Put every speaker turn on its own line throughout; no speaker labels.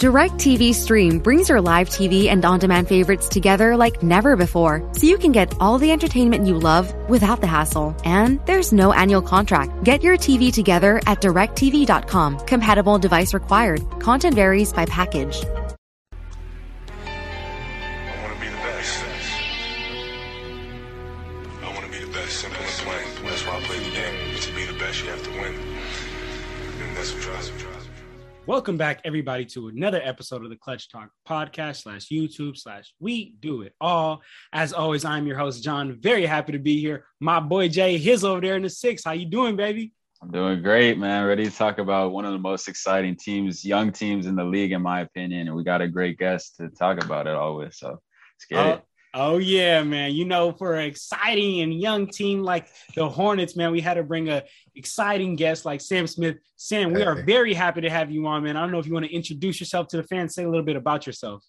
DirecTV Stream brings your live TV and on demand favorites together like never before, so you can get all the entertainment you love without the hassle. And there's no annual contract. Get your TV together at directv.com. Compatible device required. Content varies by package.
Welcome back, everybody, to another episode of the Clutch Talk podcast slash YouTube slash We Do It All. As always, I'm your host, John. Very happy to be here. My boy Jay, his over there in the six. How you doing, baby?
I'm doing great, man. Ready to talk about one of the most exciting teams, young teams in the league, in my opinion. And we got a great guest to talk about it all with. So let's get
oh,
it.
Oh yeah, man. You know, for an exciting and young team like the Hornets, man, we had to bring a exciting guest like Sam Smith. Sam, we are very happy to have you on, man. I don't know if you want to introduce yourself to the fans, say a little bit about yourself.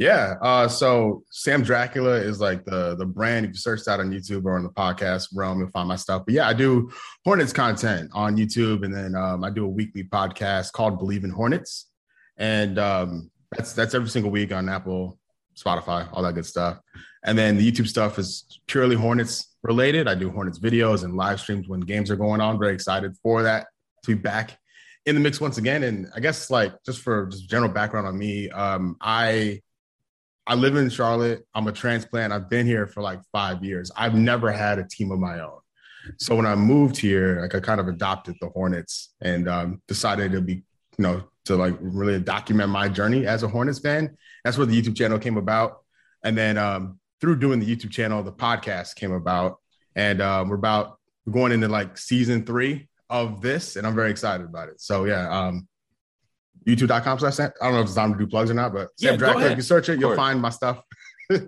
Yeah. Uh, so Sam Dracula is like the the brand. If you search that on YouTube or on the podcast realm, you'll find my stuff. But yeah, I do Hornets content on YouTube, and then um, I do a weekly podcast called Believe in Hornets, and um, that's that's every single week on Apple, Spotify, all that good stuff. And then the YouTube stuff is purely Hornets related. I do Hornets videos and live streams when games are going on. Very excited for that to be back in the mix once again. And I guess like just for just general background on me, um, I I live in Charlotte. I'm a transplant. I've been here for like five years. I've never had a team of my own. So when I moved here, like I kind of adopted the Hornets and um, decided to be, you know, to like really document my journey as a Hornets fan. That's where the YouTube channel came about. And then um, through doing the YouTube channel, the podcast came about. And um, we're about we're going into like season three of this, and I'm very excited about it. So yeah, um, youtube.com slash I don't know if it's time to do plugs or not, but
Yeah,
Sam
go
Dracula, if you search it, you'll find my stuff.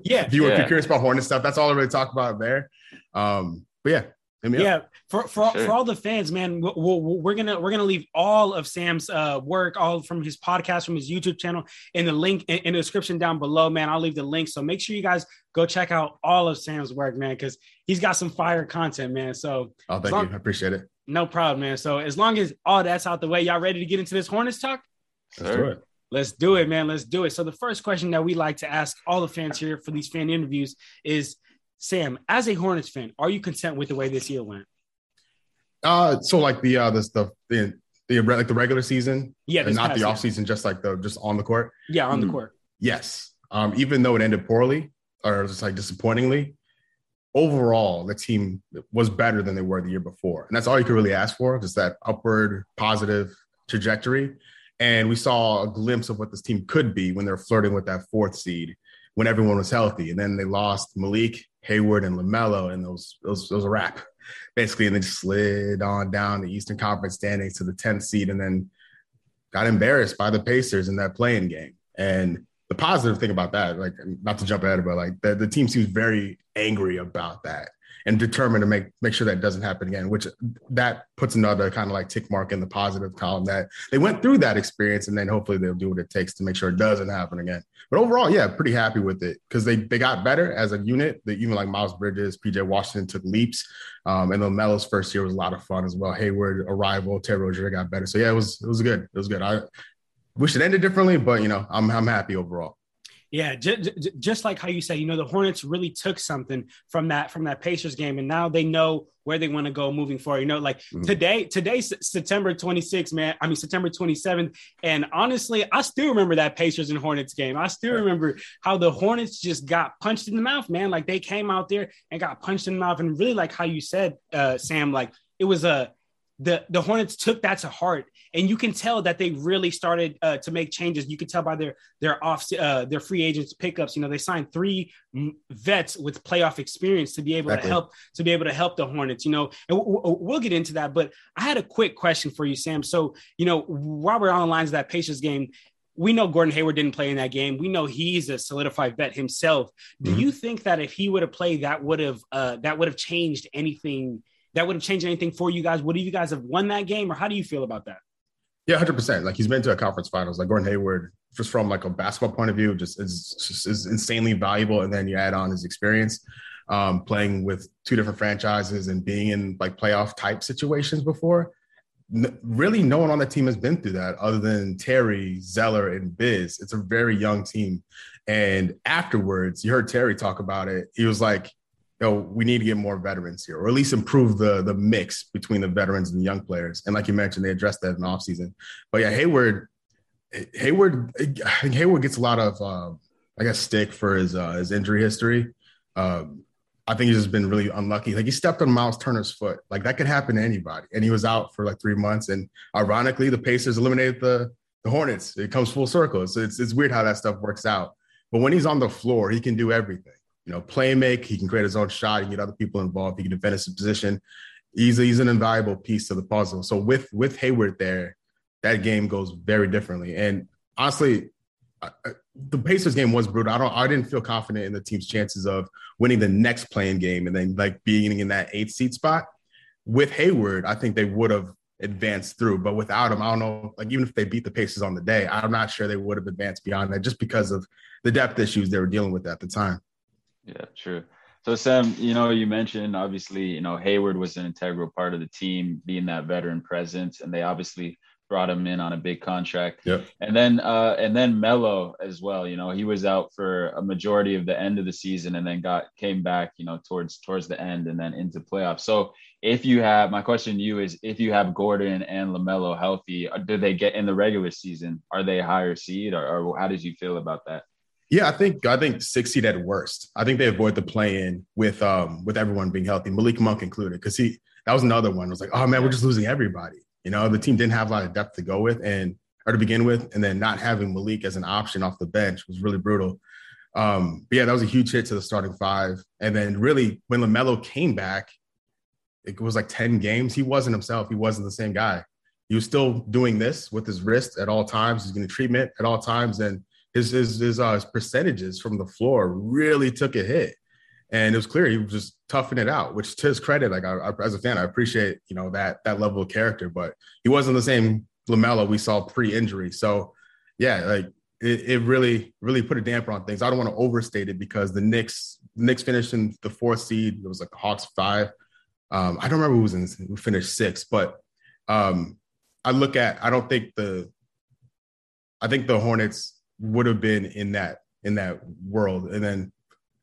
Yeah.
if you were
Yeah.
curious about Hornet stuff, that's all I really talk about there. Um, but yeah, hit me up.
Yeah, for for,
Sure.
for all the fans, man, we we we're gonna we're gonna leave all of Sam's uh, work, all from his podcast, from his YouTube channel, in the link in, in the description down below, man. I'll leave the link, so make sure you guys go check out all of Sam's work, man, because he's got some fire content, man. So
Oh, thank
long-
you. I appreciate it.
no problem, man. So as long as all that's out the way, y'all ready to get into this Hornets talk?
Let's do it.
Let's do it, man. Let's do it. So the first question that we like to ask all the fans here for these fan interviews is, Sam, as a Hornets fan, are you content with the way this year went?
Uh, so like the uh, this the the the like the regular season,
Yeah,
and not the off season, just like the just on the court.
Yeah, on the
Mm.
court.
Yes. Um, even though it ended poorly or just like disappointingly, overall the team was better than they were the year before. And that's all you could really ask for, just that upward positive trajectory. And we saw a glimpse of what this team could be when they're flirting with that fourth seed when everyone was healthy. And then they lost Malik, Hayward, and LaMelo, and those those those a wrap. Basically, and they just slid on down the Eastern Conference standings to the 10th seed and then got embarrassed by the Pacers in that play-in game. And the positive thing about that, like not to jump ahead, but like the, the team seems very angry about that and determined to make make sure that doesn't happen again, which that puts another kind of like tick mark in the positive column that they went through that experience and then hopefully they'll do what it takes to make sure it doesn't happen again. But overall, yeah, pretty happy with it because they they got better as a unit. That even like Miles Bridges, PJ Washington took leaps. Um, and then Melo's first year was a lot of fun as well. Hayward arrival, Terry Rozier got better. So yeah, it was it was good. It was good. I wish it ended differently, but you know, I'm I'm happy overall.
Yeah, j- j- just like how you said, you know, the Hornets really took something from that from that Pacers game, and now they know where they want to go moving forward. You know, like
Mhm.
today, today's September 26th, man. I mean September 27th, and honestly, I still remember that Pacers and Hornets game. I still remember how the Hornets just got punched in the mouth, man. Like they came out there and got punched in the mouth, and really, like how you said, uh, Sam, like it was a the the Hornets took that to heart, and you can tell that they really started uh, to make changes. You can tell by their their off uh, their free agents pickups. You know, they signed three vets with playoff experience to be able
Exactly.
to help to be able to help the Hornets. You know, and w- w- we'll get into that. But I had a quick question for you, Sam. So you know, while we're on the lines of that Pacers game. We know Gordon Hayward didn't play in that game. We know he's a solidified vet himself. Do
Mhm.
you think that if he would have played, that would have uh, that would have changed anything? That would have changed anything for you guys? Would you guys have won that game, or how do you feel about that?
Yeah, hundred percent. Like he's been to a conference finals. Like Gordon Hayward, just from like a basketball point of view, just is just is insanely valuable. And then you add on his experience, um, playing with two different franchises and being in like playoff type situations before. n- really no one on the team has been through that other than Terry, Zeller, and Biz. It's a very young team. And afterwards, you heard Terry talk about it. He was like, yo, we need to get more veterans here, or at least improve the the mix between the veterans and the young players. And like you mentioned, they addressed that in the offseason. But yeah, Hayward, Hayward, I think Hayward gets a lot of, uh, I guess, stick for his uh, his injury history. Um, I think he's just been really unlucky. Like he stepped on Miles Turner's foot. Like that could happen to anybody. And he was out for like three months. And ironically, the Pacers eliminated the, the Hornets. It comes full circle. So it's, it's weird how that stuff works out. But when he's on the floor, he can do everything. You know, play make, he can create his own shot, he can get other people involved, he can defend his position. He's, he's an invaluable piece to the puzzle. So with with Hayward there, that game goes very differently. And honestly, the Pacers game was brutal. I don't. I didn't feel confident in the team's chances of winning the next play-in game and then like being in that eighth seed spot. With Hayward, I think they would have advanced through, but without him, I don't know. Like even if they beat the Pacers on the day, I'm not sure they would have advanced beyond that just because of the depth issues they were dealing with at the time.
Yeah, true. So Sam, you know, you mentioned obviously, you know, Hayward was an integral part of the team, being that veteran presence, and they obviously brought him in on a big contract.
Yep.
And then uh and then Melo as well. You know, he was out for a majority of the end of the season and then got came back, you know, towards towards the end and then into playoffs. So if you have my question to you is if you have Gordon and LaMelo healthy, uh, do they get in the regular season? Are they higher seed or, or how did you feel about that?
Yeah, I think I think six seed at worst. I think they avoid the play in with um with everyone being healthy, Malik Monk included, because he that was another one. It was like, oh man, we're just losing everybody. You know, the team didn't have a lot of depth to go with and or to begin with, and then not having Malik as an option off the bench was really brutal. Um, but yeah, that was a huge hit to the starting five. And then really when LaMelo came back, it was like 10 games. He wasn't himself. He wasn't the same guy. He was still doing this with his wrist at all times. He's getting treatment at all times. And his his his, uh, his percentages from the floor really took a hit and it was clear he was just toughing it out. Which to his credit, like I, I, as a fan, I appreciate you know that that level of character. But he wasn't the same LaMelo we saw pre-injury. So yeah, like it, it really really put a damper on things. I don't want to overstate it because the Knicks the Knicks finished in the fourth seed. It was like Hawks five. Um, I don't remember who was in who finished six, but um, I look at I don't think the I think the Hornets would have been in that in that world, and then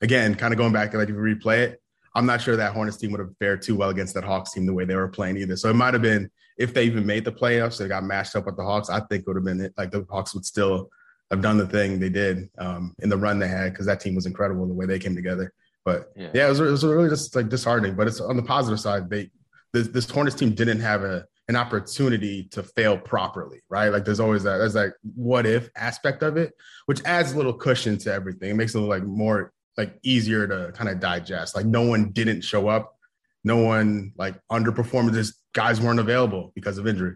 again, kind of going back and like if you replay it, I'm not sure that Hornets team would have fared too well against that Hawks team the way they were playing either. So it might have been if they even made the playoffs, they got matched up with the Hawks. I think it would have been like the Hawks would still have done the thing they did um, in the run they had because that team was incredible the way they came together. But yeah, yeah it, was, it, was, really just like disheartening. But it's on the positive side, they this, this Hornets team didn't have a an opportunity to fail properly, right? Like there's always that there's like what if aspect of it, which adds a little cushion to everything. It makes it like more like easier to kind of digest. Like no one didn't show up, no one like underperformed. Just guys weren't available because of injury.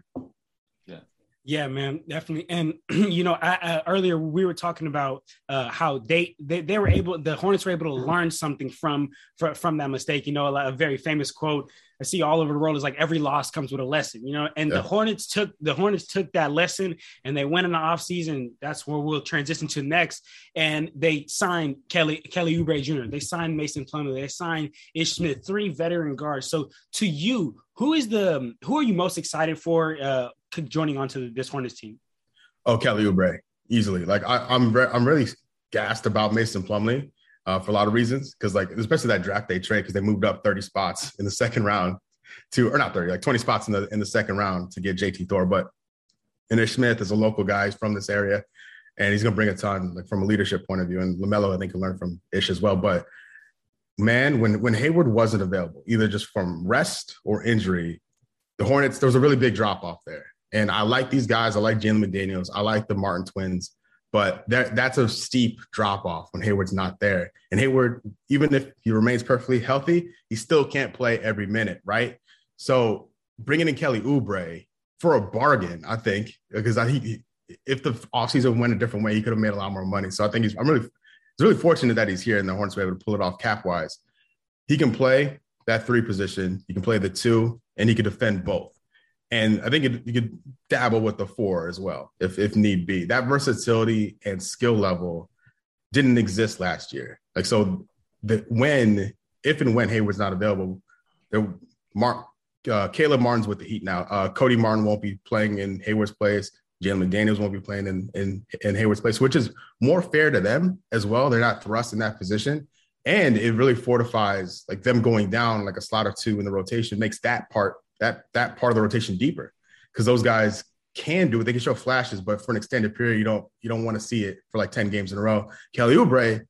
Yeah, yeah, man, definitely. And you know, I, I, earlier we were talking about uh, how they, they they were able, the Hornets were able to learn something from from, from that mistake. You know, a, a, very famous quote I see all over the world is like every loss comes with a lesson. You know, and yeah. the Hornets took the Hornets took that lesson and they went in the offseason. That's where we'll transition to next. And they signed Kelly Kelly Oubre Jr. They signed Mason Plumlee. They signed Ish Smith, three veteran guards. So to you, who is the who are you most excited for? Uh, joining onto this Hornets team?
Oh, Kelly Oubre, easily. Like I, am I'm, re- I'm really gassed about Mason Plumlee uh, for a lot of reasons. Because like especially that draft day trade, because they moved up 30 spots in the second round to, or not 30, like 20 spots in the in the second round to get JT Thor. But Ish Smith is a local guy he's from this area, and he's gonna bring a ton like from a leadership point of view. And Lamelo, I think, can learn from Ish as well. But man, when when Hayward wasn't available, either just from rest or injury, the Hornets there was a really big drop off there. And I like these guys. I like Jalen McDaniels. I like the Martin twins. But that, that's a steep drop off when Hayward's not there. And Hayward, even if he remains perfectly healthy, he still can't play every minute, right? So bringing in Kelly Oubre for a bargain, I think, because I, he, if the offseason went a different way, he could have made a lot more money. So I think he's, I'm really, it's really fortunate that he's here and the Hornets were able to pull it off cap wise. He can play that three position, he can play the two, and he can defend both. And I think it, you could dabble with the four as well, if if need be. That versatility and skill level didn't exist last year. Like so, the when if and when Hayward's not available, there, Mark uh, Caleb Martin's with the Heat now. Uh, Cody Martin won't be playing in Hayward's place. Jalen McDaniels won't be playing in, in in Hayward's place, which is more fair to them as well. They're not thrust in that position, and it really fortifies like them going down like a slot or two in the rotation makes that part that that part of the rotation deeper because those guys can do it. They can show flashes, but for an extended period, you don't you don't want to see it for like ten games in a row. Kelly Oubre,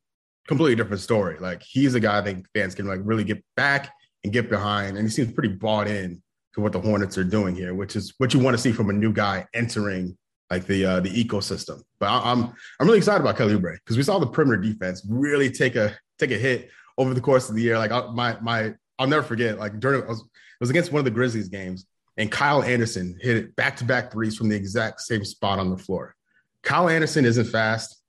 completely different story. Like he's a guy I think fans can like really get back and get behind, and he seems pretty bought in to what the Hornets are doing here, which is what you want to see from a new guy entering like the uh, the ecosystem. But I, am I'm, I'm really excited about Kelly Oubre because we saw the perimeter defense really take a take a hit over the course of the year. Like I, my my I'll never forget like during it was, was against one of the Grizzlies games and Kyle Anderson hit back to back threes from the exact same spot on the floor. Kyle Anderson isn't fast.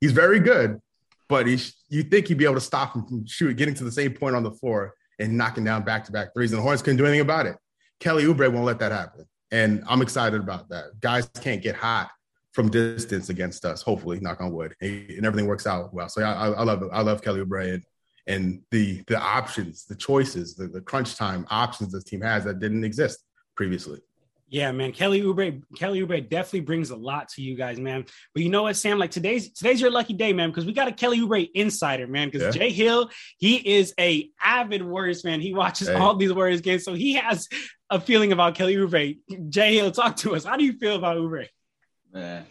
He's very good, but he's, you think he'd be able to stop him from shooting, getting to the same point on the floor and knocking down back to back threes. And the Hornets couldn't do anything about it. Kelly Oubre won't let that happen. And I'm excited about that. Guys can't get hot from distance against us, hopefully, knock on wood, and everything works out well. So I, I love it. I love Kelly Oubre and, and the the options, the choices, the, the crunch time options this team has that didn't exist previously.
Yeah, man. Kelly Oubre, Kelly Oubre definitely brings a lot to you guys, man. But you know what, Sam? Like today's today's your lucky day, man, because we got a Kelly Oubre insider, man. Because yeah. Jay Hill, he is a avid Warriors fan. He watches hey. all these Warriors games, so he has a feeling about Kelly Oubre. Jay Hill, talk to us. How do you feel about Oubre?
Man,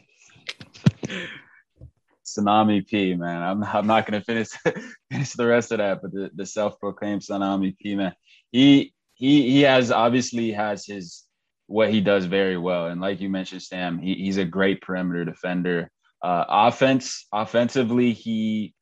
Tsunami P, man. I'm I'm not gonna finish finish the rest of that, but the, the self-proclaimed Tsunami P, man. He he he has obviously has his what he does very well, and like you mentioned, Sam, he, he's a great perimeter defender. Uh, offense, offensively, he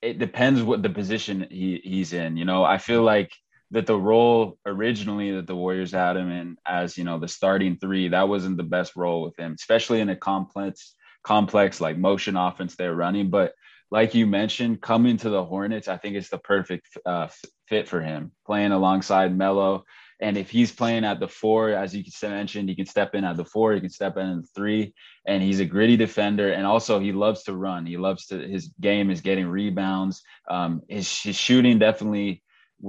it depends what the position he, he's in. You know, I feel like that the role originally that the Warriors had him in as you know the starting three that wasn't the best role with him, especially in a complex complex like motion offense they're running. But like you mentioned, coming to the Hornets, I think it's the perfect uh, fit for him, playing alongside Melo. And if he's playing at the four, as you mentioned, he can step in at the four, he can step in at the three, and he's a gritty defender. And also, he loves to run. He loves to. His game is getting rebounds. Um, his, his shooting definitely,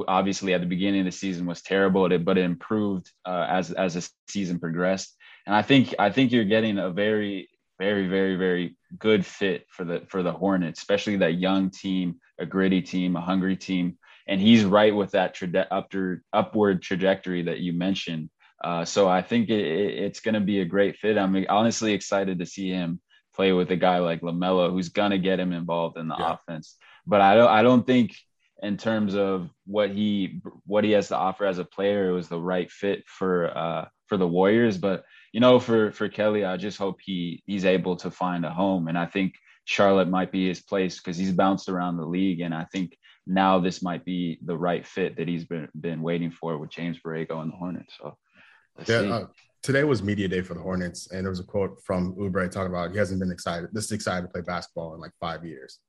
obviously, at the beginning of the season was terrible, but it improved uh, as as the season progressed. And I think I think you're getting a very very, very, very good fit for the for the Hornets, especially that young team, a gritty team, a hungry team, and he's right with that tra- upward upward trajectory that you mentioned. Uh, so I think it, it, it's going to be a great fit. I'm honestly excited to see him play with a guy like Lamelo, who's going to get him involved in the yeah. offense. But I don't I don't think in terms of what he what he has to offer as a player, it was the right fit for uh, for the Warriors. But you know, for for Kelly, I just hope he he's able to find a home, and I think Charlotte might be his place because he's bounced around the league, and I think now this might be the right fit that he's been been waiting for with James Borrego and the Hornets. So
yeah. Uh, today was media day for the Hornets, and there was a quote from Oubre talking about he hasn't been excited, this is excited to play basketball in like five years.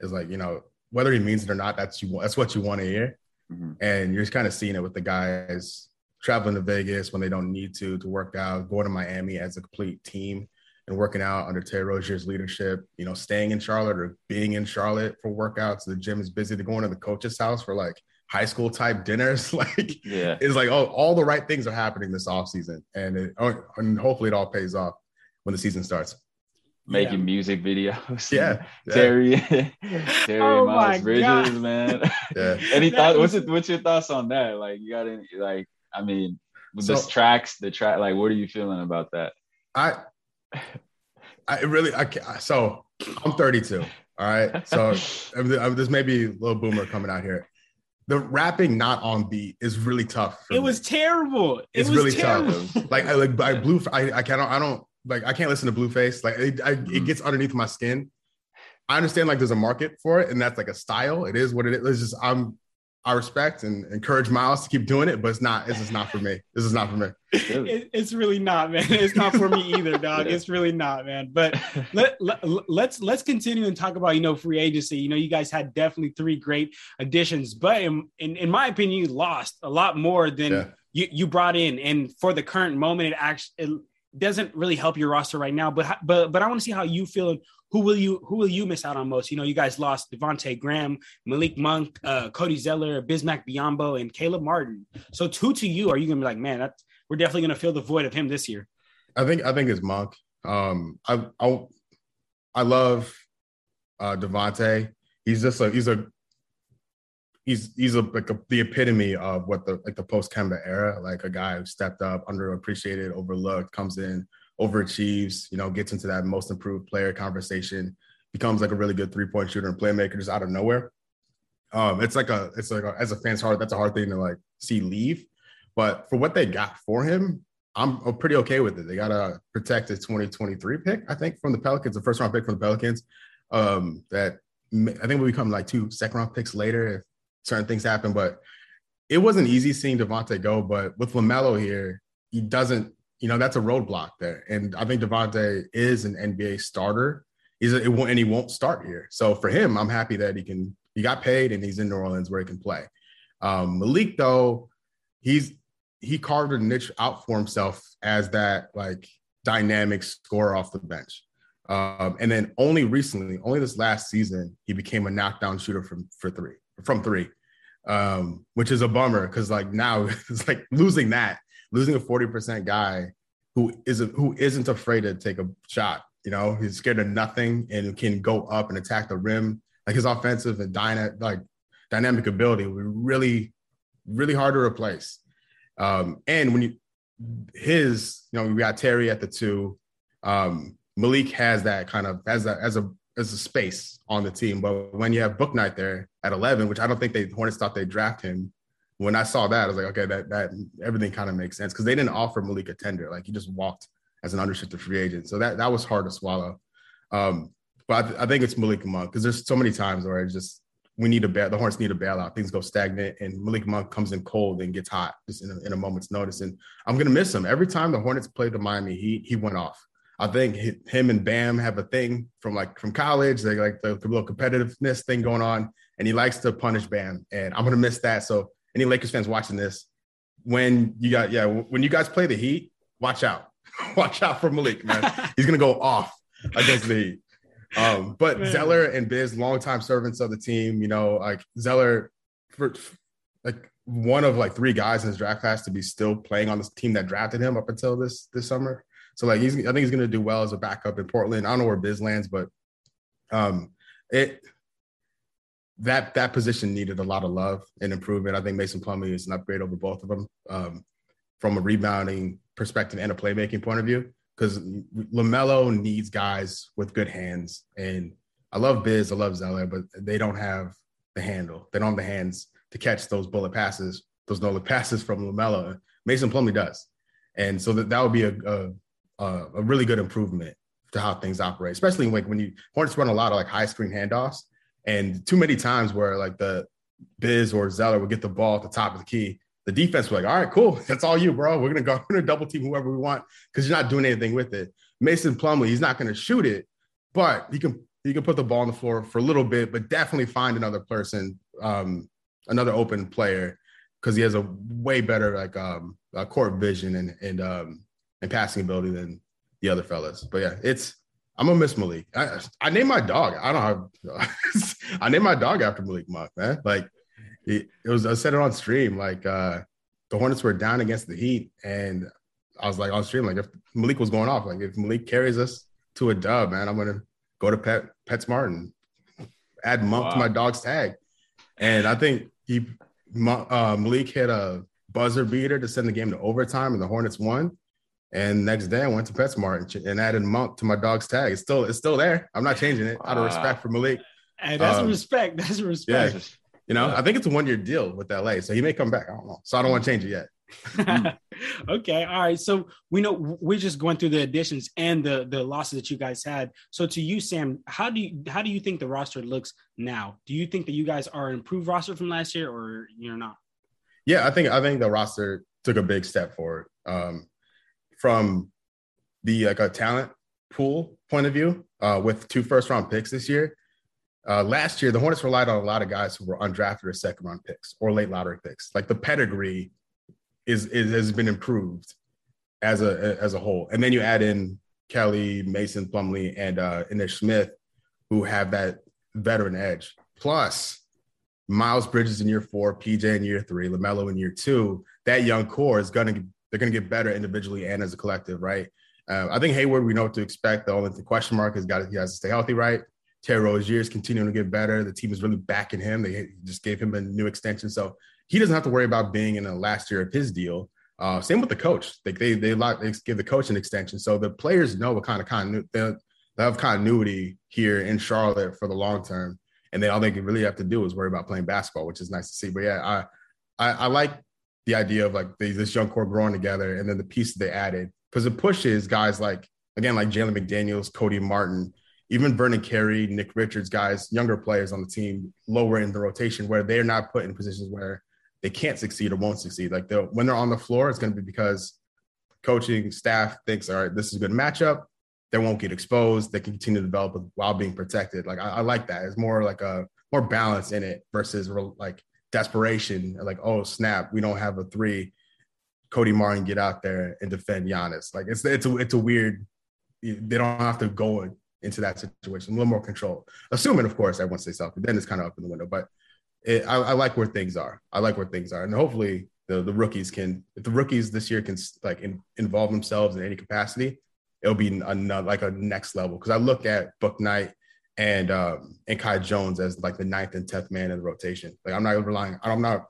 It's like you know whether he means it or not, that's you that's what you want to hear, mm-hmm. and you're just kind of seeing it with the guys traveling to Vegas when they don't need to to work out, going to Miami as a complete team and working out under Terry Rozier's leadership, you know, staying in Charlotte or being in Charlotte for workouts. The gym is busy. They're going to the coach's house for like high school type dinners. like, yeah, it's like, oh, all the right things are happening this off season, and it, oh, and hopefully it all pays off when the season starts.
Making yeah. music videos.
Yeah.
yeah. Terry, Terry oh Miles Bridges, God. man. Yeah. Any thoughts? What's, it, what's your thoughts on that? Like, you got any, like, I mean, so, the tracks, the track, like, what are you feeling about that?
I, I really, I can't, so I'm 32. All right. So this may be a little boomer coming out here. The rapping not on beat is really tough.
It me. was terrible. It
it's
was
really
terrible.
tough. like I like I blue. I, I can't. I don't like. I can't listen to Blueface. Like it, I, mm. it gets underneath my skin. I understand like there's a market for it, and that's like a style. It is what it is. It's just I'm I respect and encourage Miles to keep doing it, but it's not. This is not for me. This is not for me.
It, it's really not, man. It's not for me either, dog. It's really not, man. But let, let let's let's continue and talk about you know free agency. You know, you guys had definitely three great additions, but in in, in my opinion, you lost a lot more than yeah. you you brought in. And for the current moment, it actually. It, doesn't really help your roster right now. But but but I want to see how you feel. Who will you who will you miss out on most? You know, you guys lost Devonte Graham, Malik Monk, uh, Cody Zeller, Bismack Biyombo, and Caleb Martin. So two to you, are you gonna be like, man, that's we're definitely gonna fill the void of him this year?
I think I think it's Monk. Um, I I, I love uh, Devonte. He's just a he's a he's he's a, like a, the epitome of what the like the post Kemba era, like a guy who stepped up, underappreciated, overlooked, comes in, overachieves, you know, gets into that most improved player conversation, becomes like a really good three point shooter and playmaker just out of nowhere. Um, it's like a it's like a, as a fan's hard that's a hard thing to like see leave, but for what they got for him, I'm pretty okay with it. They got a protected 2023 pick, I think, from the Pelicans, the first round pick from the Pelicans. Um, that I think will become like two second round picks later if certain things happen. But it wasn't easy seeing Devonte go. But with LaMelo here, he doesn't, you know, that's a roadblock there. And I think Devonte is an NBA starter. He's a, it won't, and he won't start here. So for him, I'm happy that he can. He got paid and he's in New Orleans where he can play. Um, Malik though, he's he carved a niche out for himself as that like dynamic scorer off the bench. Um, and then only recently, only this last season, he became a knockdown shooter from for three from three, um, which is a bummer because like now it's like losing that, losing a forty percent guy who isn't who isn't afraid to take a shot. You know, he's scared of nothing and can go up and attack the rim. Like his offensive and dyna- like dynamic ability would really, really hard to replace. Um, and when you his, you know, we got Terry at the two. Um, Malik has that kind of as a as a as a space on the team. But when you have Bouknight there at 11, which I don't think they Hornets thought they'd draft him. When I saw that, I was like, okay, that that everything kind of makes sense because they didn't offer Malik a tender. Like he just walked as an unrestricted free agent. So that that was hard to swallow. Um, but I, th- I, think it's Malik Monk because there's so many times where it's just we need a bail. The Hornets need a bailout. Things go stagnant, and Malik Monk comes in cold and gets hot just in a, in a moment's notice. And I'm gonna miss him every time the Hornets played the Miami Heat. He went off. I think him and Bam have a thing from like from college. They like the, the little competitiveness thing going on, and he likes to punish Bam. And I'm gonna miss that. So any Lakers fans watching this, when you got yeah, when you guys play the Heat, watch out, watch out for Malik, man. He's gonna go off against the Heat. Um, but man. Zeller and Biz, longtime servants of the team, you know, like Zeller, for like one of like three guys in his draft class to be still playing on this team that drafted him up until this this summer. So like he's I think he's gonna do well as a backup in Portland. I don't know where Biz lands, but um it that that position needed a lot of love and improvement. I think Mason Plumlee is an upgrade over both of them um, from a rebounding perspective and a playmaking point of view. Because Lamelo needs guys with good hands, and I love Biz, I love Zeller, but they don't have the handle. They don't have the hands to catch those bullet passes, those no look passes from Lamelo. Mason Plumlee does, and so that that would be a, a uh, a really good improvement to how things operate, especially like when you Hornets run a lot of like high screen handoffs, and too many times where like the Biz or Zeller would get the ball at the top of the key, the defense was like, "All right, cool, that's all you, bro. We're gonna go, we're gonna double team whoever we want because you're not doing anything with it." Mason Plumlee, he's not gonna shoot it, but he can he can put the ball on the floor for a little bit, but definitely find another person, um, another open player because he has a way better like um, uh, court vision and and um, and passing ability than the other fellas. But yeah, it's I'm gonna miss Malik. I, I named my dog. I don't have. I named my dog after Malik Monk, man. Like it, it was. I said it on stream. Like uh the Hornets were down against the Heat, and I was like on stream, like if Malik was going off, like if Malik carries us to a dub, man, I'm gonna go to Pet PetSmart and add Monk wow. to my dog's tag. And I think he uh, Malik hit a buzzer beater to send the game to overtime, and the Hornets won. And next day I went to PetSmart and added Monk to my dog's tag. It's still it's still there. I'm not changing it out of respect for Malik.
Hey, that's um, respect. That's respect.
Yeah. You know, I think it's a one year deal with LA, so he may come back. I don't know. So I don't want to change it
yet. okay. All right. So we know we're just going through the additions and the the losses that you guys had. So to you, Sam, how do you how do you think the roster looks now? Do you think that you guys are an improved roster from last year, or you're not?
Yeah, I think I think the roster took a big step forward. Um, from the like a talent pool point of view uh, with two first round picks this year. Uh, last year, the Hornets relied on a lot of guys who were undrafted or second round picks or late lottery picks. Like the pedigree is, is has been improved as a as a whole. And then you add in Kelly, Mason Plumlee, and uh Ish Smith, who have that veteran edge. Plus Miles Bridges in year four, PJ in year three, LaMelo in year two. That young core is gonna they're gonna get better individually and as a collective, right? Uh, I think Hayward, we know what to expect. The only question mark is got he has to stay healthy, right? Terry Rozier is continuing to get better. The team is really backing him. They just gave him a new extension, so he doesn't have to worry about being in the last year of his deal. Uh, same with the coach. Like they they lock, they give the coach an extension, so the players know what kind of continuity they have continuity here in Charlotte for the long term, and then all they really have to do is worry about playing basketball, which is nice to see. But yeah, I I, I like the idea of like they, this young core growing together, and then the piece they added because it pushes guys like again like Jalen McDaniels, Cody Martin, even Vernon Carey, Nick Richards, guys, younger players on the team, lower in the rotation where they're not put in positions where they can't succeed or won't succeed. Like they'll, when they're on the floor, it's going to be because coaching staff thinks, all right, this is a good matchup. They won't get exposed. They can continue to develop while being protected. Like I, I like that. It's more like a more balance in it versus like desperation. Like oh snap, we don't have a three. Cody Martin get out there and defend Giannis. Like it's it's a it's a weird. They don't have to go into that situation. A little more control, assuming of course everyone stays healthy. Then it's kind of up in the window. But it, I, I, like where things are. I like where things are, and hopefully the the rookies can. If the rookies this year can like in, involve themselves in any capacity, it'll be another like a next level. Because I look at Bouknight and um, and Kai Jones as like the ninth and tenth man in the rotation. Like I'm not relying. I'm not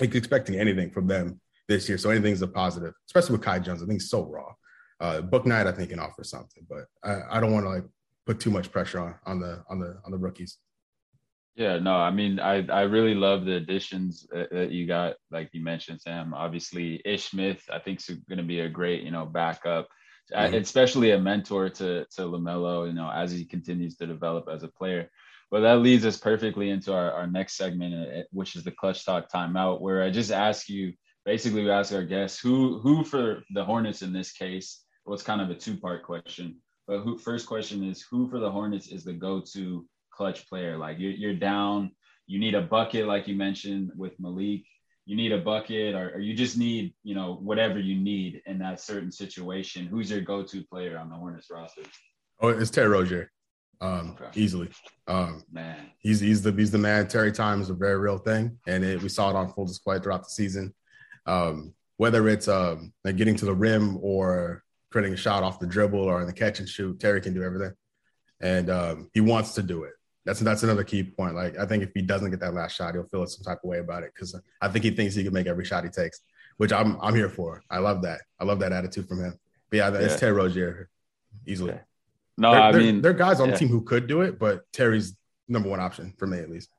like expecting anything from them this year. So anything's a positive, especially with Kai Jones. I think he's so raw. Uh, Bouknight, I think, can offer something, but I, I don't want to like put too much pressure on on the on the on the rookies.
Yeah, no, I mean, I I really love the additions that you got, like you mentioned, Sam. Obviously, Ish Smith, I think, is going to be a great, you know, backup, mm-hmm. especially a mentor to to Lamelo, you know, as he continues to develop as a player. But that leads us perfectly into our, our next segment, uh, which is the clutch talk timeout, where I just ask you, basically, we ask our guests who who for the Hornets in this case. Well, it's kind of a two part question, but who first question is who for the Hornets is the go to clutch player. Like you're, you're down, you need a bucket, like you mentioned with Malik. You need a bucket, or, or you just need, you know, whatever you need in that certain situation. Who's your go-to player on the Hornets roster?
Oh, it's Terry Rozier, um, okay. easily. Um, man, he's he's the he's the man. Terry time is a very real thing, and it, we saw it on full display throughout the season. Um, whether it's um, like getting to the rim or creating a shot off the dribble or in the catch and shoot, Terry can do everything, and um, he wants to do it that's that's another key point. Like I think if he doesn't get that last shot, he'll feel some type of way about it because I think he thinks he can make every shot he takes, which I'm I'm here for. I love that. I love that attitude from him. But yeah, it's yeah. Terry Rozier easily.
Okay. No, there, I
there,
mean
there are guys on yeah. the team who could do it, but Terry's number one option for me at least.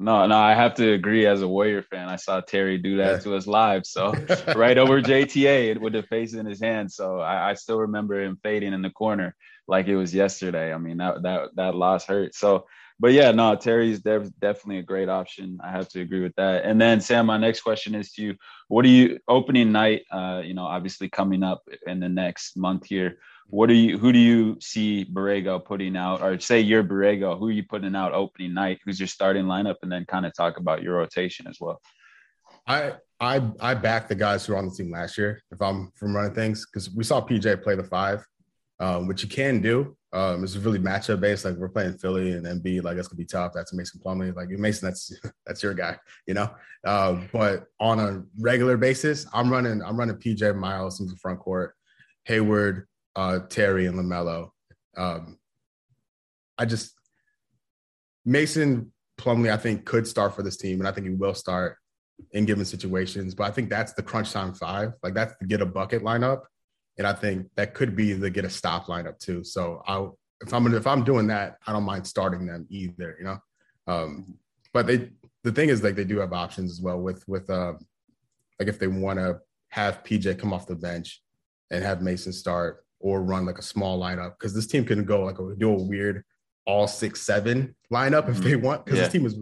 No, no, I have to agree. As a Warrior fan, I saw Terry do that yeah. to us live. So right over JTA with the face in his hand. So I, I, still remember him fading in the corner like it was yesterday. I mean that that that loss hurt. So but yeah, no, Terry's de- definitely a great option. I have to agree with that. And then Sam, my next question is to you: What do you opening night? Uh, you know, obviously coming up in the next month here. What do you? Who do you see Borrego putting out, or say you're Borrego? Who are you putting out opening night? Who's your starting lineup? And then kind of talk about your rotation as well.
I I I back the guys who were on the team last year. If I'm from running things, because we saw PJ play the five, um, which you can do. Um, it's really matchup based. Like we're playing Philly and Embiid, like that's gonna be tough. That's Mason Plumlee. Like Mason, that's that's your guy, you know. Uh, but on a regular basis, I'm running I'm running PJ Miles into the front court, Hayward, uh, Terry, and Lamelo. Um, I just Mason Plumlee, I think, could start for this team, and I think he will start in given situations. But I think that's the crunch time five. Like that's the get a bucket lineup. And I think that could be the get a stop lineup too. So I if I'm if I'm doing that, I don't mind starting them either, you know. Um, but they the thing is like they do have options as well with with um like if they want to have PJ come off the bench and have Mason start or run like a small lineup because this team can go like a, do a weird all six seven lineup if they mm-hmm. want because yeah. this team is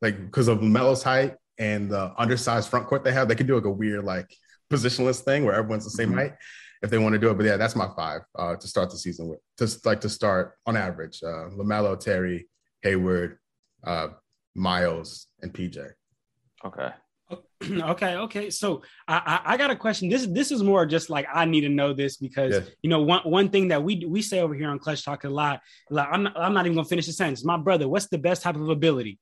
like because of Melo's height and the undersized front court they have they can do like a weird like positionless thing where everyone's the same mm-hmm. height if they want to do it. But yeah, that's my five uh, to start the season with. Just like to start on average, uh, Lamelo, Terry, Hayward, uh, Miles, and PJ.
Okay.
okay, okay. So I, I, I got a question. This this is more just like I need to know this because
Yeah.
you know one one thing that we we say over here on Clutch Talk a lot. Like I'm not, I'm not even gonna finish the sentence. My brother, what's the best type of ability?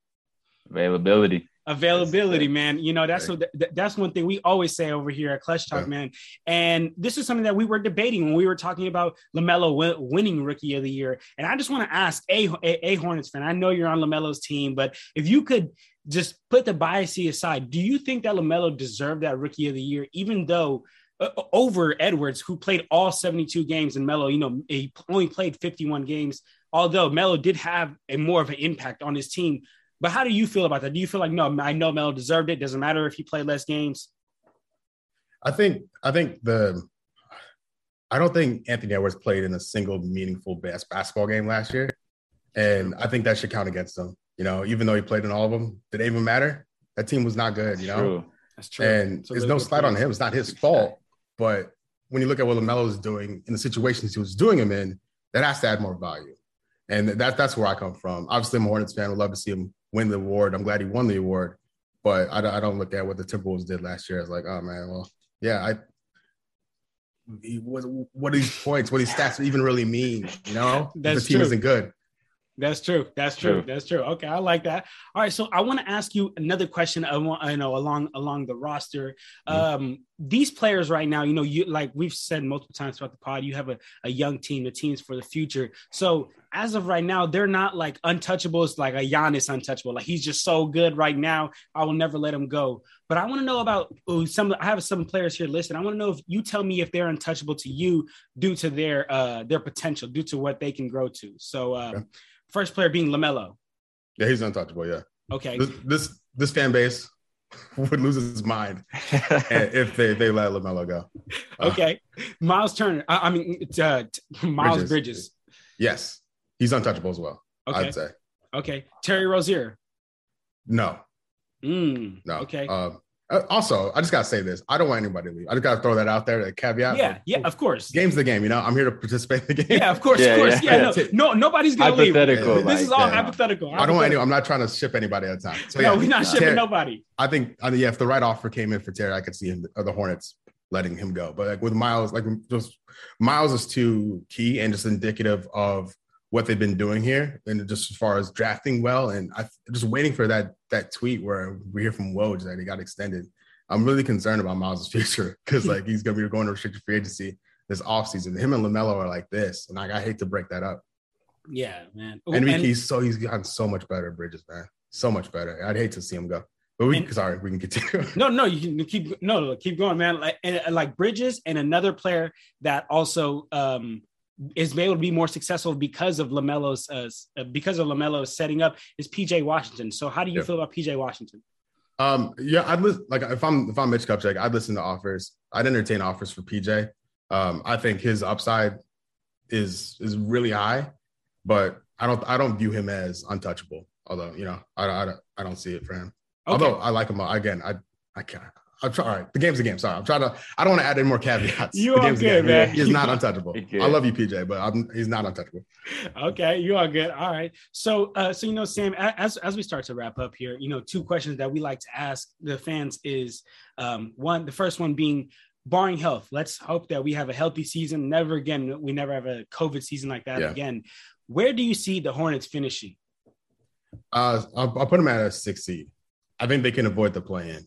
Availability.
Availability,
That's-
man. You know that's what th- that's one thing we always say over here at Clutch Talk,
Yeah.
man. And this is something that we were debating when we were talking about Lamelo win- winning Rookie of the Year. And I just want to ask a, a a Hornets fan. I know you're on Lamelo's team, but if you could just put the bias aside, do you think that Lamelo deserved that Rookie of the Year, even though? uh, over Edwards, who played all 72 games, and Melo, you know, he only played 51 games. Although Melo did have a more of an impact on his team, but how do you feel about that? Do you feel like no, I know Melo deserved it. Doesn't matter if he played less games.
I think I think the I don't think Anthony Edwards played in a single meaningful best basketball game last year, and I think that should count against him. You know, even though he played in all of them, did it even matter? That team was not good. You know,
True.
That's true.
and
It's a
there's no
good
slight on him. It's not his fault. But when you look at what Lamelo is doing in the situations he was doing him in, that has to add more value. And that that's where I come from. Obviously, I'm a Hornets fan. Would love to see him win the award. I'm glad he won the award. But I don't, I don't look at what the Timberwolves did last year as like, oh man, well, yeah, I. he- What, what do these points, what these stats even really mean? You know,
That's
the team
true.
isn't good.
That's true. That's true.
True.
That's true. Okay, I like that. All right, so I want to ask you another question. I want, I know along along the roster. Um, these players right now, you know, you like we've said multiple times throughout the pod, you have a, a young team, the teams for the future. So as of right now, they're not like untouchables, like a Giannis untouchable. Like he's just so good right now. I will never let him go. But I want to know about oh, some. I have some players here listed. I want to know if you tell me if they're untouchable to you due to their uh their potential, due to what they can grow to. So. Um,
Okay.
First player being Lamelo.
Yeah, he's untouchable. Yeah,
Okay.
this this, this fan base would lose his mind if they they let Lamelo go. Uh,
Okay. Miles Turner. I, I mean, uh, Miles
Bridges.
Bridges.
Yes, he's untouchable as well.
Okay.
I'd say
Okay. Terry Rozier.
no,
Mm,
no.
Okay.
Um, uh, also, I just gotta say this: I don't want anybody to leave. I just gotta throw that out there, a caveat.
yeah. Yeah. Of course.
game's the game. You know, I'm here to participate in the game.
Yeah. Of course.
Yeah,
of course.
yeah.
Yeah. no, no. Nobody's gonna leave.
Hypothetical.
This
like
is all
that.
hypothetical.
I don't want any. I'm not trying to ship anybody at a time. So
no,
yeah,
we're not shipping
Terry-
nobody.
I think, I mean, yeah, if the right offer came in for Terry, I could see him, or the Hornets letting him go. But like with Miles, like just Miles is too key and just indicative of what they've been doing here, and just as far as drafting well. And I just waiting for that that tweet where we hear from Woj that he got extended. I'm really concerned about Miles' future because like he's gonna be going to restricted free agency this offseason. Him and Lamelo are like this, and like I hate to break that up.
Yeah, man.
And,
And-
he's so he's gotten so much better, Bridges, man, so much better. I'd hate to see him go, but we
And-
sorry, we can continue.
No, no, you can keep no, keep going, man. Like and like Bridges and another player that also um is able to be more successful because of Lamelo's uh, uh, because of Lamelo's setting up is PJ Washington. So how do you
Yeah.
feel about PJ Washington?
Um, yeah, I'd listen, like if I'm if I'm Mitch Kupchak, I'd listen to offers. I'd entertain offers for PJ. Um, I think his upside is is really high, but I don't I don't view him as untouchable. Although you know I I, don't- I don't see it for him.
Okay.
Although I like him again. I I can't. I'm trying. All right, the game's a game. Sorry, I'm trying to. I don't want to add any more caveats.
You
the
are
game's the
good,
game.
man.
He's
You
not untouchable. I love you, PJ, but I'm, he's not untouchable.
okay, you are good. All right. So, uh, so you know, Sam, as as we start to wrap up here, you know, two questions that we like to ask the fans is um, one, the first one being barring health. Let's hope that we have a healthy season. Never again, we never have a COVID season like that
Yeah.
again. Where do you see the Hornets finishing?
Uh, I'll, I'll put them at a six seed. I think they can avoid the play in.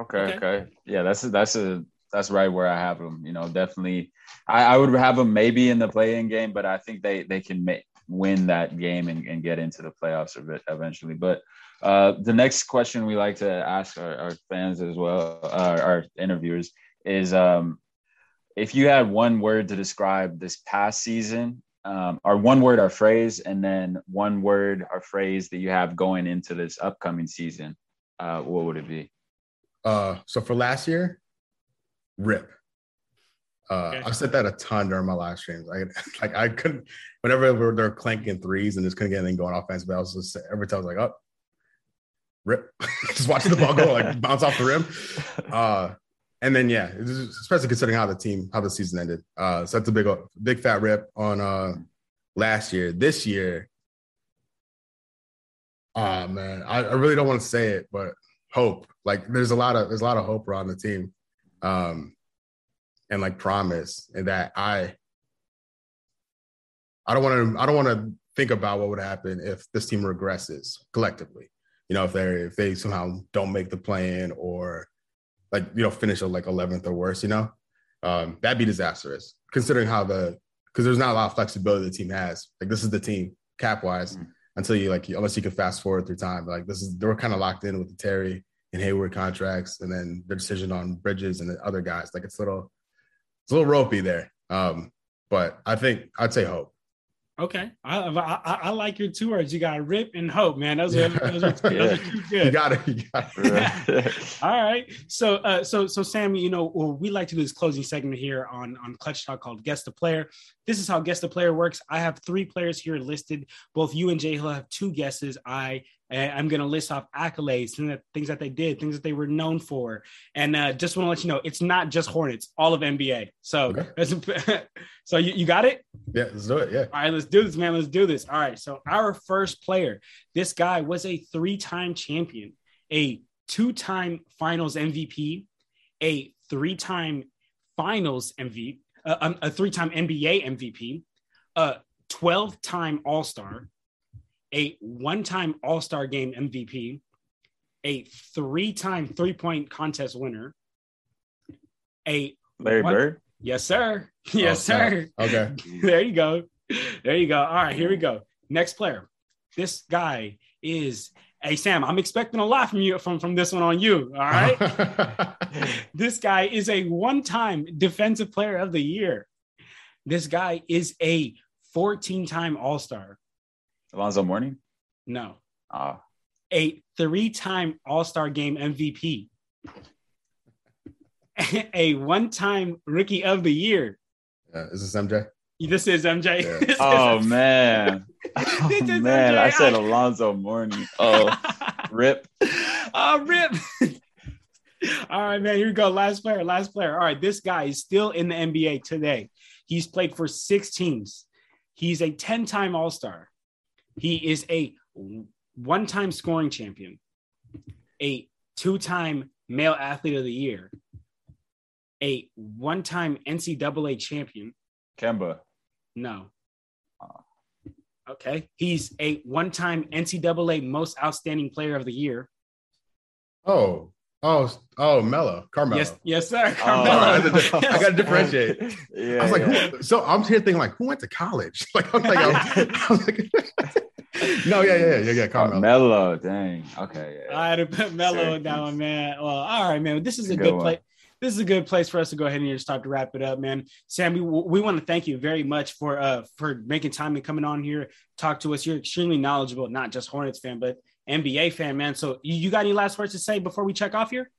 Okay,
Okay.
okay. Yeah, that's a, that's a that's right where I have them. You know, definitely. I, I would have them maybe in the play-in game, but I think they they can make, win that game and, and get into the playoffs a bit eventually. But uh, the next question we like to ask our, our fans as well, our, our interviewers, is um, if you had one word to describe this past season, um, or one word or phrase, and then one word or phrase that you have going into this upcoming season, uh, what would it be?
Uh, so for last year, rip. Uh,
Okay.
I've said that a ton during my live streams. Like, like I couldn't, whenever they're, they're clanking threes and just couldn't get anything going offense, but I was just every time I was like, oh, rip, just watching the ball go like bounce off the rim. Uh, and then yeah, especially considering how the team, how the season ended. Uh, so that's a big, big fat rip on uh last year. This year, oh man, I, I really don't want to say it, but hope. Like there's a lot of there's a lot of hope around the team, um, and like promise, and that I I don't want to I don't want to think about what would happen if this team regresses collectively. You know, if they if they somehow don't make the play-in or like you know finish like 11th or worse, you know, um, that'd be disastrous considering how the because there's not a lot of flexibility the team has. Like this is the team cap wise mm-hmm. Until you like unless you can fast forward through time. Like this is they were kind of locked in with the Terry and Hayward contracts, and then the decision on Bridges and the other guys. Like it's a little it's a little ropey there. Um, but I think I'd say hope.
Okay, I, I, I like your two words. You got rip and hope, man. Those are those are, those
are too good. You got it. You got
it. All right. So uh, so so Sam, you know, well, we like to do this closing segment here on on Clutch Talk called Guess the Player. This is how Guess the Player works. I have three players here listed. Both you and Jay Hill have two guesses. I I'm going to list off accolades, things that, things that they did, things that they were known for. And uh, just want to let you know, it's not just Hornets, all of NBA. So, okay. so you, you got it?
Yeah, let's do it. Yeah.
All right, let's do this, man. Let's do this. All right. So, our first player, this guy was a three time champion, a two time finals MVP, a three time finals MVP, uh, um, a three time NBA MVP, a 12 time All Star a one time All Star game MVP, a three time three point contest winner, a
Larry one, Bird?
Yes, sir. Yes, oh, sir.
Okay.
there you go. There you go. All right, here we go. Next player. This guy is Hey Sam, I'm expecting a lot from you from, from this one on you. All right. this guy is a one-time defensive player of the year. This guy is a 14-time all-star.
Alonzo Mourning?
No.
Uh,
a three time All Star game MVP. a one time Rookie of the Year.
Uh, is this MJ?
This is MJ.
Yeah.
This
oh, is man. oh man. MJ. I said Alonzo Mourning. Oh, rip.
Oh, rip. All right, man. Here we go. Last player. Last player. All right. This guy is still in the NBA today. He's played for six teams. He's a 10 time All Star. He is a one time scoring champion, a two time male athlete of the year, a one time NCAA champion.
Kemba.
No. Ah. Okay. He's a one time NCAA most outstanding player of the year.
Oh, Oh, oh, Melo, Carmelo.
Yes, yes, sir. Carmelo.
Oh, I got to differentiate. Yeah, I was like, yeah. who, so I'm here thinking like, who went to college? Like, I'm like, I was like no, yeah, yeah, yeah, yeah, Carmelo.
Oh, Melo, dang. Okay.
Yeah. I had to put Melo down, man. Well, all right, man. This is a, a good, good place. This is a good place for us to go ahead and just start to wrap it up, man. Sam, we, we want to thank you very much for uh for making time and coming on here, talk to us. You're extremely knowledgeable, not just Hornets fan, but NBA fan, man. So you, got any last words to say before we check off here?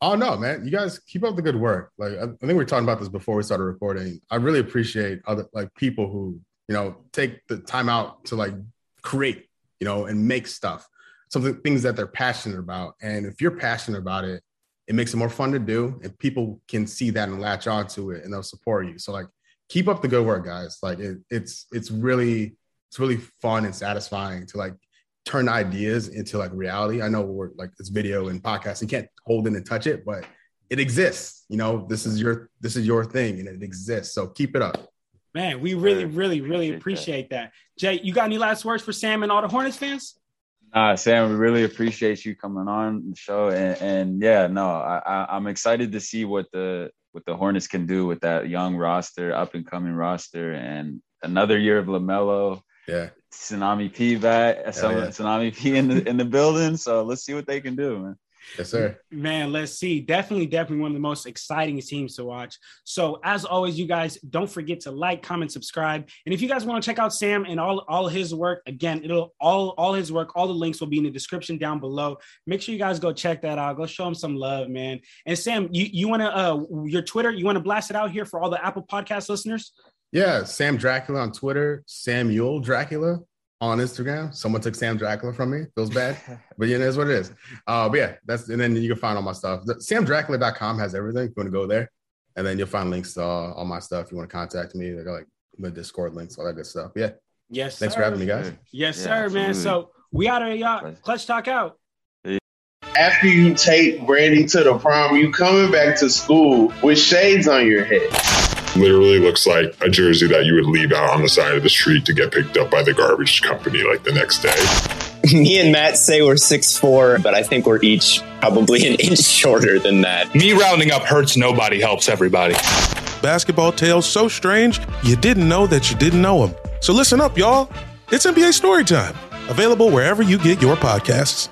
Oh no, man! You guys keep up the good work. Like I, I think we were talking about this before we started recording. I really appreciate other like people who you know take the time out to like create, you know, and make stuff, something things that they're passionate about. And if you're passionate about it, it makes it more fun to do, and people can see that and latch onto it, and they'll support you. So like, keep up the good work, guys. Like it, it's it's really it's really fun and satisfying to like turn ideas into like reality. I know we're like this video and podcast, you can't hold it and touch it, but it exists. You know, this is your this is your thing and it exists. So keep it up.
Man, we really, really, really appreciate that. Jay, you got any last words for Sam and all the Hornets fans?
Uh, Sam, we really appreciate you coming on the show, and, and yeah, no, I, I, am excited to see what the what the Hornets can do with that young roster, up and coming roster, and another year of Lamelo.
Yeah,
Tsunami P back, yeah. Tsunami P in the in the building. So let's see what they can do, man.
Yes, sir.
Man, let's see. Definitely, definitely one of the most exciting teams to watch. So, as always, you guys don't forget to like, comment, subscribe. And if you guys want to check out Sam and all, all his work, again, it'll all all his work, all the links will be in the description down below. Make sure you guys go check that out. Go show him some love, man. And Sam, you, you want to uh your Twitter, you want to blast it out here for all the Apple podcast listeners?
Yeah, Sam Dracula on Twitter, Samuel Dracula on Instagram. Someone took Sam Dracula from me. Feels bad, but yeah, that's what it is. Uh, but yeah, that's and then you can find all my stuff. SamDracula.com has everything. If you want to go there, and then you'll find links to all, all my stuff. If you want to contact me, they got like the Discord links, all that good stuff. Yeah.
Yes.
Thanks sir. for having me, guys.
Yes, yeah, sir, absolutely. man. So we out of y'all. Clutch talk out.
after you take Brandy to the prom, you coming back to school with shades on your head.
Literally looks like a jersey that you would leave out on the side of the street to get picked up by the garbage company like the next day.
Me and Matt say we're six four, but I think we're each probably an inch shorter than that.
Me rounding up hurts nobody, helps everybody.
Basketball tales so strange you didn't know that you didn't know them. So listen up, y'all. It's NBA Story Time, available wherever you get your podcasts.